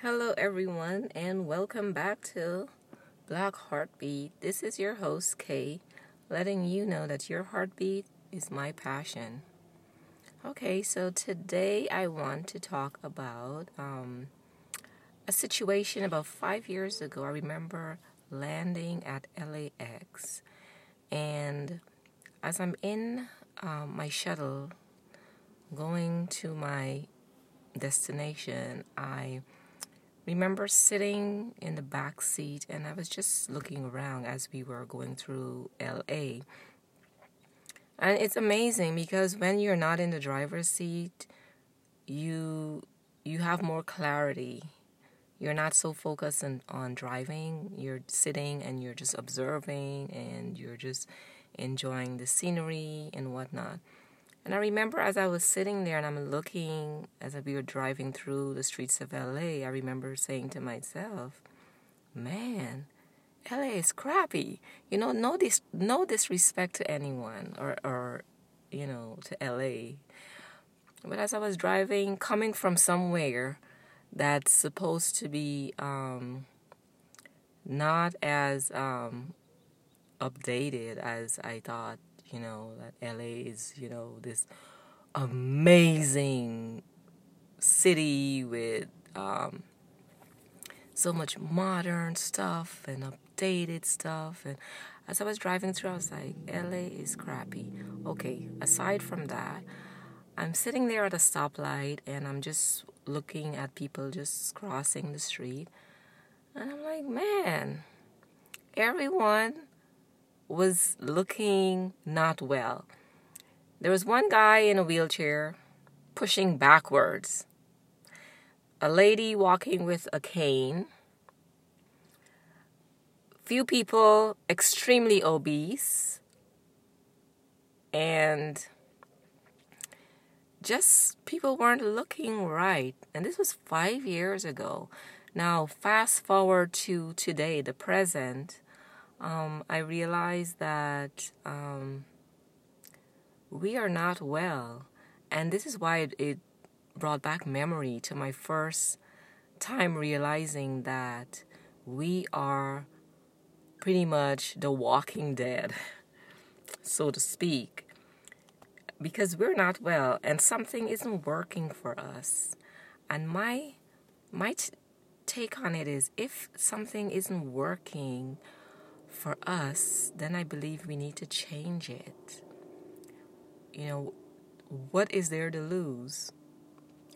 Hello, everyone, and welcome back to Black Heartbeat. This is your host, Kay, letting you know that your heartbeat is my passion. Okay, so today I want to talk about um, a situation about five years ago. I remember landing at LAX, and as I'm in um, my shuttle going to my destination, I remember sitting in the back seat and I was just looking around as we were going through LA. And it's amazing because when you're not in the driver's seat, you you have more clarity. You're not so focused on, on driving. You're sitting and you're just observing and you're just enjoying the scenery and whatnot. And I remember as I was sitting there and I'm looking as we were driving through the streets of LA, I remember saying to myself, man, LA is crappy. You know, no dis- no disrespect to anyone or, or you know, to LA. But as I was driving, coming from somewhere that's supposed to be um, not as um, updated as I thought you know, that LA is, you know, this amazing city with um, so much modern stuff and updated stuff. And as I was driving through, I was like, LA is crappy. Okay, aside from that, I'm sitting there at a stoplight and I'm just looking at people just crossing the street. And I'm like, man, everyone was looking not well. There was one guy in a wheelchair pushing backwards, a lady walking with a cane, few people extremely obese, and just people weren't looking right. And this was five years ago. Now, fast forward to today, the present um, I realized that um, we are not well. And this is why it, it brought back memory to my first time realizing that we are pretty much the walking dead, so to speak, because we're not well and something isn't working for us. And my my t- take on it is if something isn't working for us, then I believe we need to change it. You know, what is there to lose?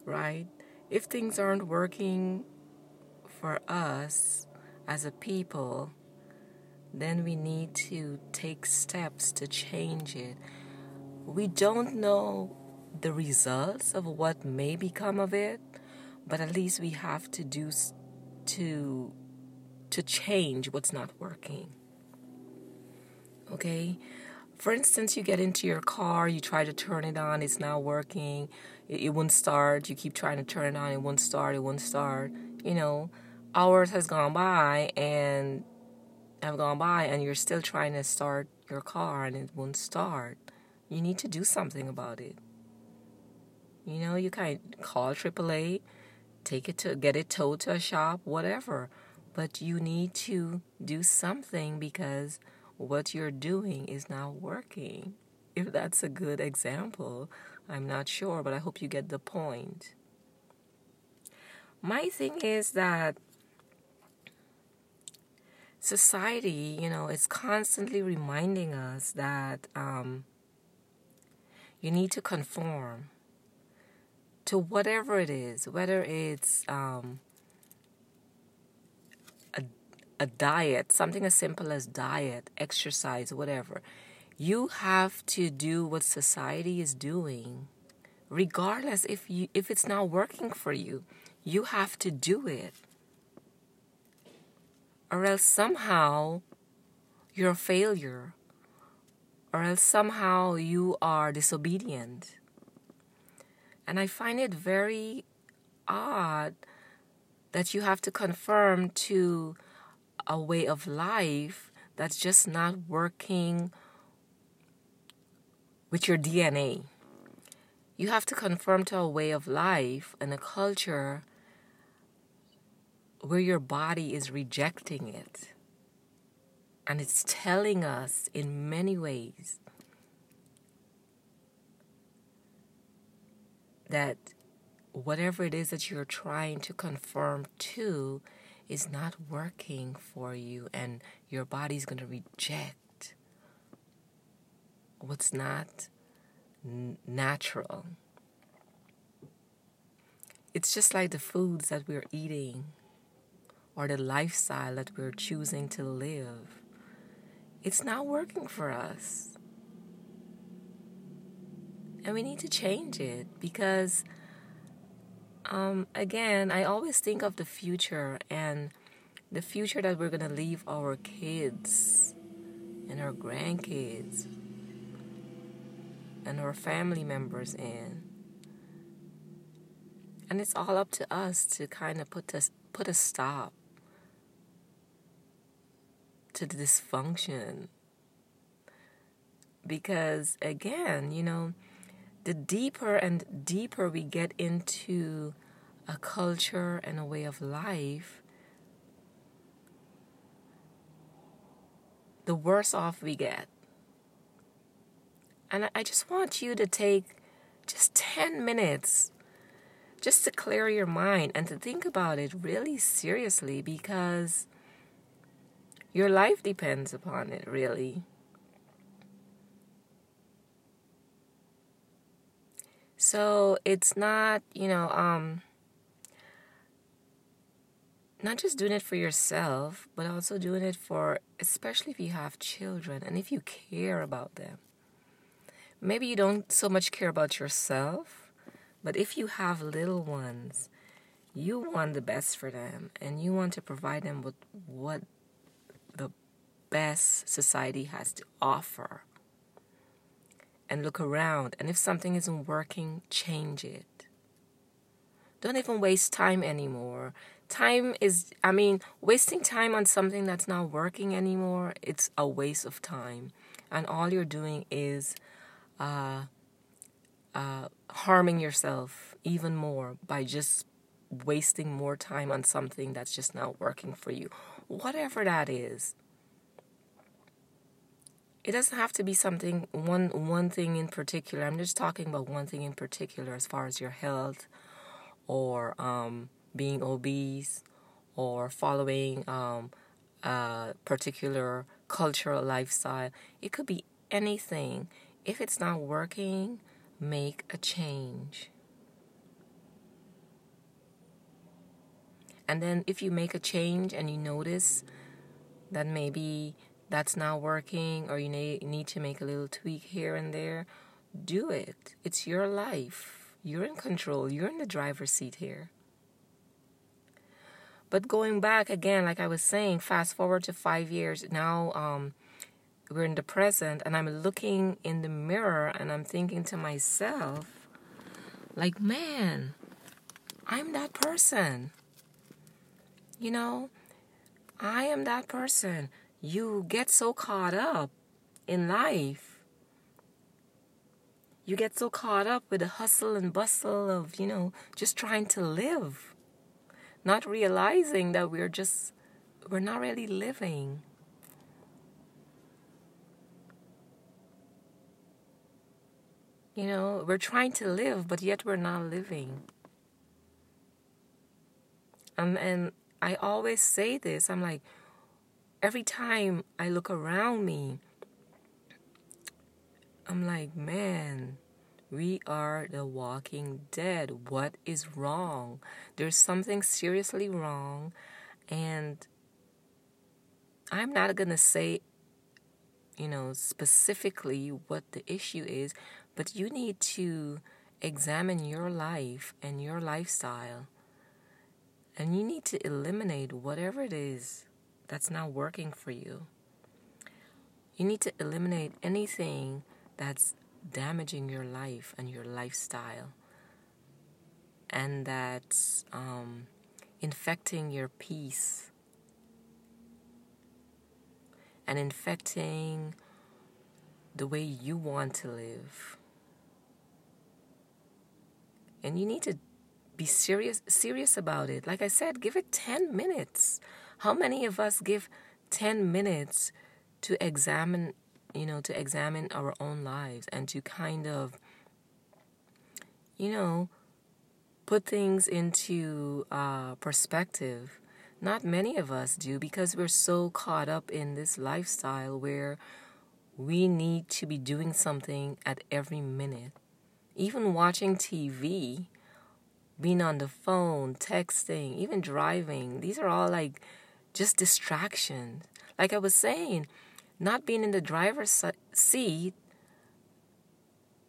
Right? If things aren't working for us as a people, then we need to take steps to change it. We don't know the results of what may become of it, but at least we have to do to to change what's not working okay? For instance, you get into your car, you try to turn it on, it's not working, it, it won't start, you keep trying to turn it on, it won't start, it won't start. You know, hours has gone by and have gone by and you're still trying to start your car and it won't start. You need to do something about it. You know, you can call AAA, take it to get it towed to a shop, whatever. But you need to do something because what you're doing is not working. If that's a good example, I'm not sure, but I hope you get the point. My thing is that society, you know, is constantly reminding us that um, you need to conform to whatever it is, whether it's um, a diet, something as simple as diet, exercise, whatever. You have to do what society is doing, regardless if you if it's not working for you. You have to do it. Or else somehow you're a failure. Or else somehow you are disobedient. And I find it very odd that you have to conform to a way of life that's just not working with your DNA. You have to conform to a way of life and a culture where your body is rejecting it. And it's telling us in many ways that whatever it is that you're trying to conform to is not working for you, and your body's going to reject what's not n- natural. It's just like the foods that we're eating or the lifestyle that we're choosing to live. It's not working for us. And we need to change it because, um, again, I always think of the future and the future that we're going to leave our kids and our grandkids and our family members in. And it's all up to us to kind of put a, put a stop to the dysfunction. Because again, you know, the deeper and deeper we get into a culture and a way of life, the worse off we get. And I just want you to take just 10 minutes just to clear your mind and to think about it really seriously because your life depends upon it, really. So it's not, you know, um, not just doing it for yourself, but also doing it for, especially if you have children and if you care about them. Maybe you don't so much care about yourself, but if you have little ones, you want the best for them and you want to provide them with what the best society has to offer and look around. And if something isn't working, change it. Don't even waste time anymore. Time is, I mean, wasting time on something that's not working anymore, it's a waste of time. And all you're doing is uh, uh, harming yourself even more by just wasting more time on something that's just not working for you. Whatever that is it doesn't have to be something one one thing in particular. I'm just talking about one thing in particular as far as your health or um, being obese or following um, a particular cultural lifestyle. It could be anything. If it's not working, make a change. And then if you make a change and you notice that maybe that's not working or you need to make a little tweak here and there, do it. It's your life. You're in control. You're in the driver's seat here. But going back again, like I was saying, fast forward to five years, now um, we're in the present, and I'm looking in the mirror and I'm thinking to myself, like, man, I'm that person. You know, I am that person you get so caught up in life. You get so caught up with the hustle and bustle of, you know, just trying to live, not realizing that we're just, we're not really living. You know, we're trying to live, but yet we're not living. Um, and I always say this I'm like, every time I look around me, I'm like, man, we are the walking dead. What is wrong? There's something seriously wrong. And I'm not going to say, you know, specifically what the issue is, but you need to examine your life and your lifestyle. And you need to eliminate whatever it is that's not working for you. You need to eliminate anything that's damaging your life and your lifestyle and that's um, infecting your peace and infecting the way you want to live. And you need to be serious serious about it. Like I said, give it 10 minutes. How many of us give 10 minutes to examine, you know, to examine our own lives and to kind of you know, put things into uh, perspective. Not many of us do because we're so caught up in this lifestyle where we need to be doing something at every minute. Even watching TV, being on the phone, texting, even driving, these are all like just distractions. Like I was saying, not being in the driver's seat,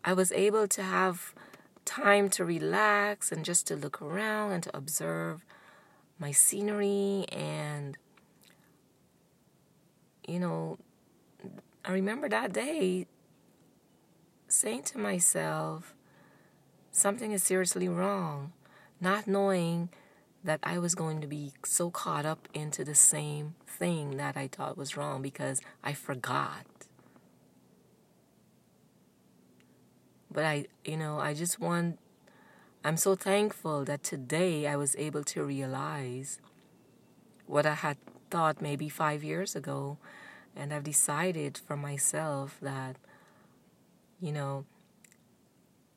I was able to have time to relax and just to look around and to observe my scenery and you know I remember that day saying to myself something is seriously wrong not knowing that I was going to be so caught up into the same thing that I thought was wrong because I forgot But I, you know, I just want, I'm so thankful that today I was able to realize what I had thought maybe five years ago. And I've decided for myself that, you know,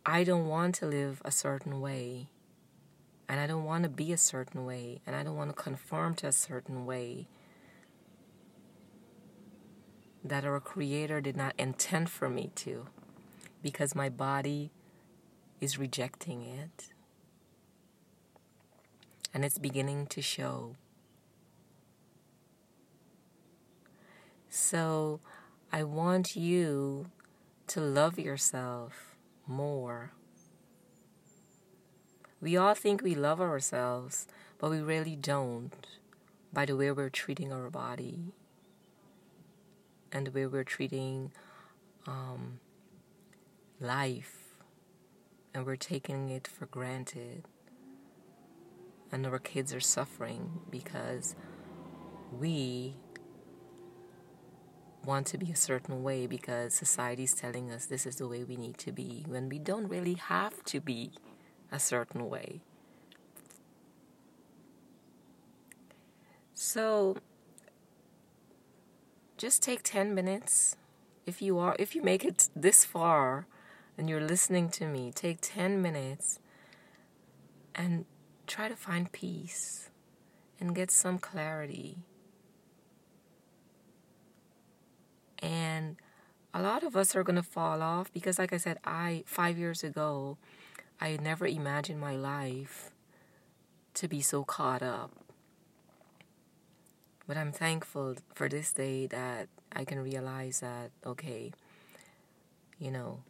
I don't want to live a certain way. And I don't want to be a certain way. And I don't want to conform to a certain way that our Creator did not intend for me to because my body is rejecting it. And it's beginning to show. So I want you to love yourself more. We all think we love ourselves, but we really don't by the way we're treating our body and the way we're treating um, life and we're taking it for granted. And our kids are suffering because we want to be a certain way because society's telling us this is the way we need to be when we don't really have to be a certain way. So just take 10 minutes if you are if you make it this far and you're listening to me, take 10 minutes and try to find peace and get some clarity. And a lot of us are going to fall off because, like I said, I, five years ago, I never imagined my life to be so caught up. But I'm thankful for this day that I can realize that, okay, you know,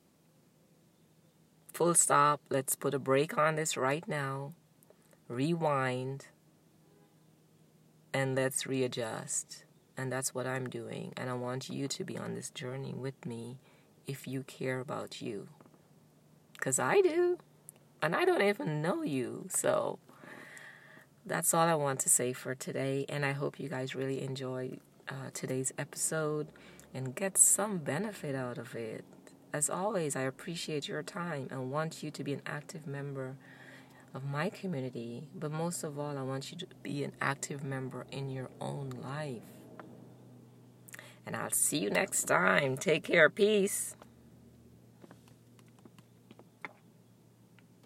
full stop. Let's put a brake on this right now. Rewind. And let's readjust. And that's what I'm doing. And I want you to be on this journey with me if you care about you. Because I do. And I don't even know you. So that's all I want to say for today. And I hope you guys really enjoy uh, today's episode and get some benefit out of it. As always, I appreciate your time and want you to be an active member of my community, but most of all, I want you to be an active member in your own life. And I'll see you next time. Take care. Peace.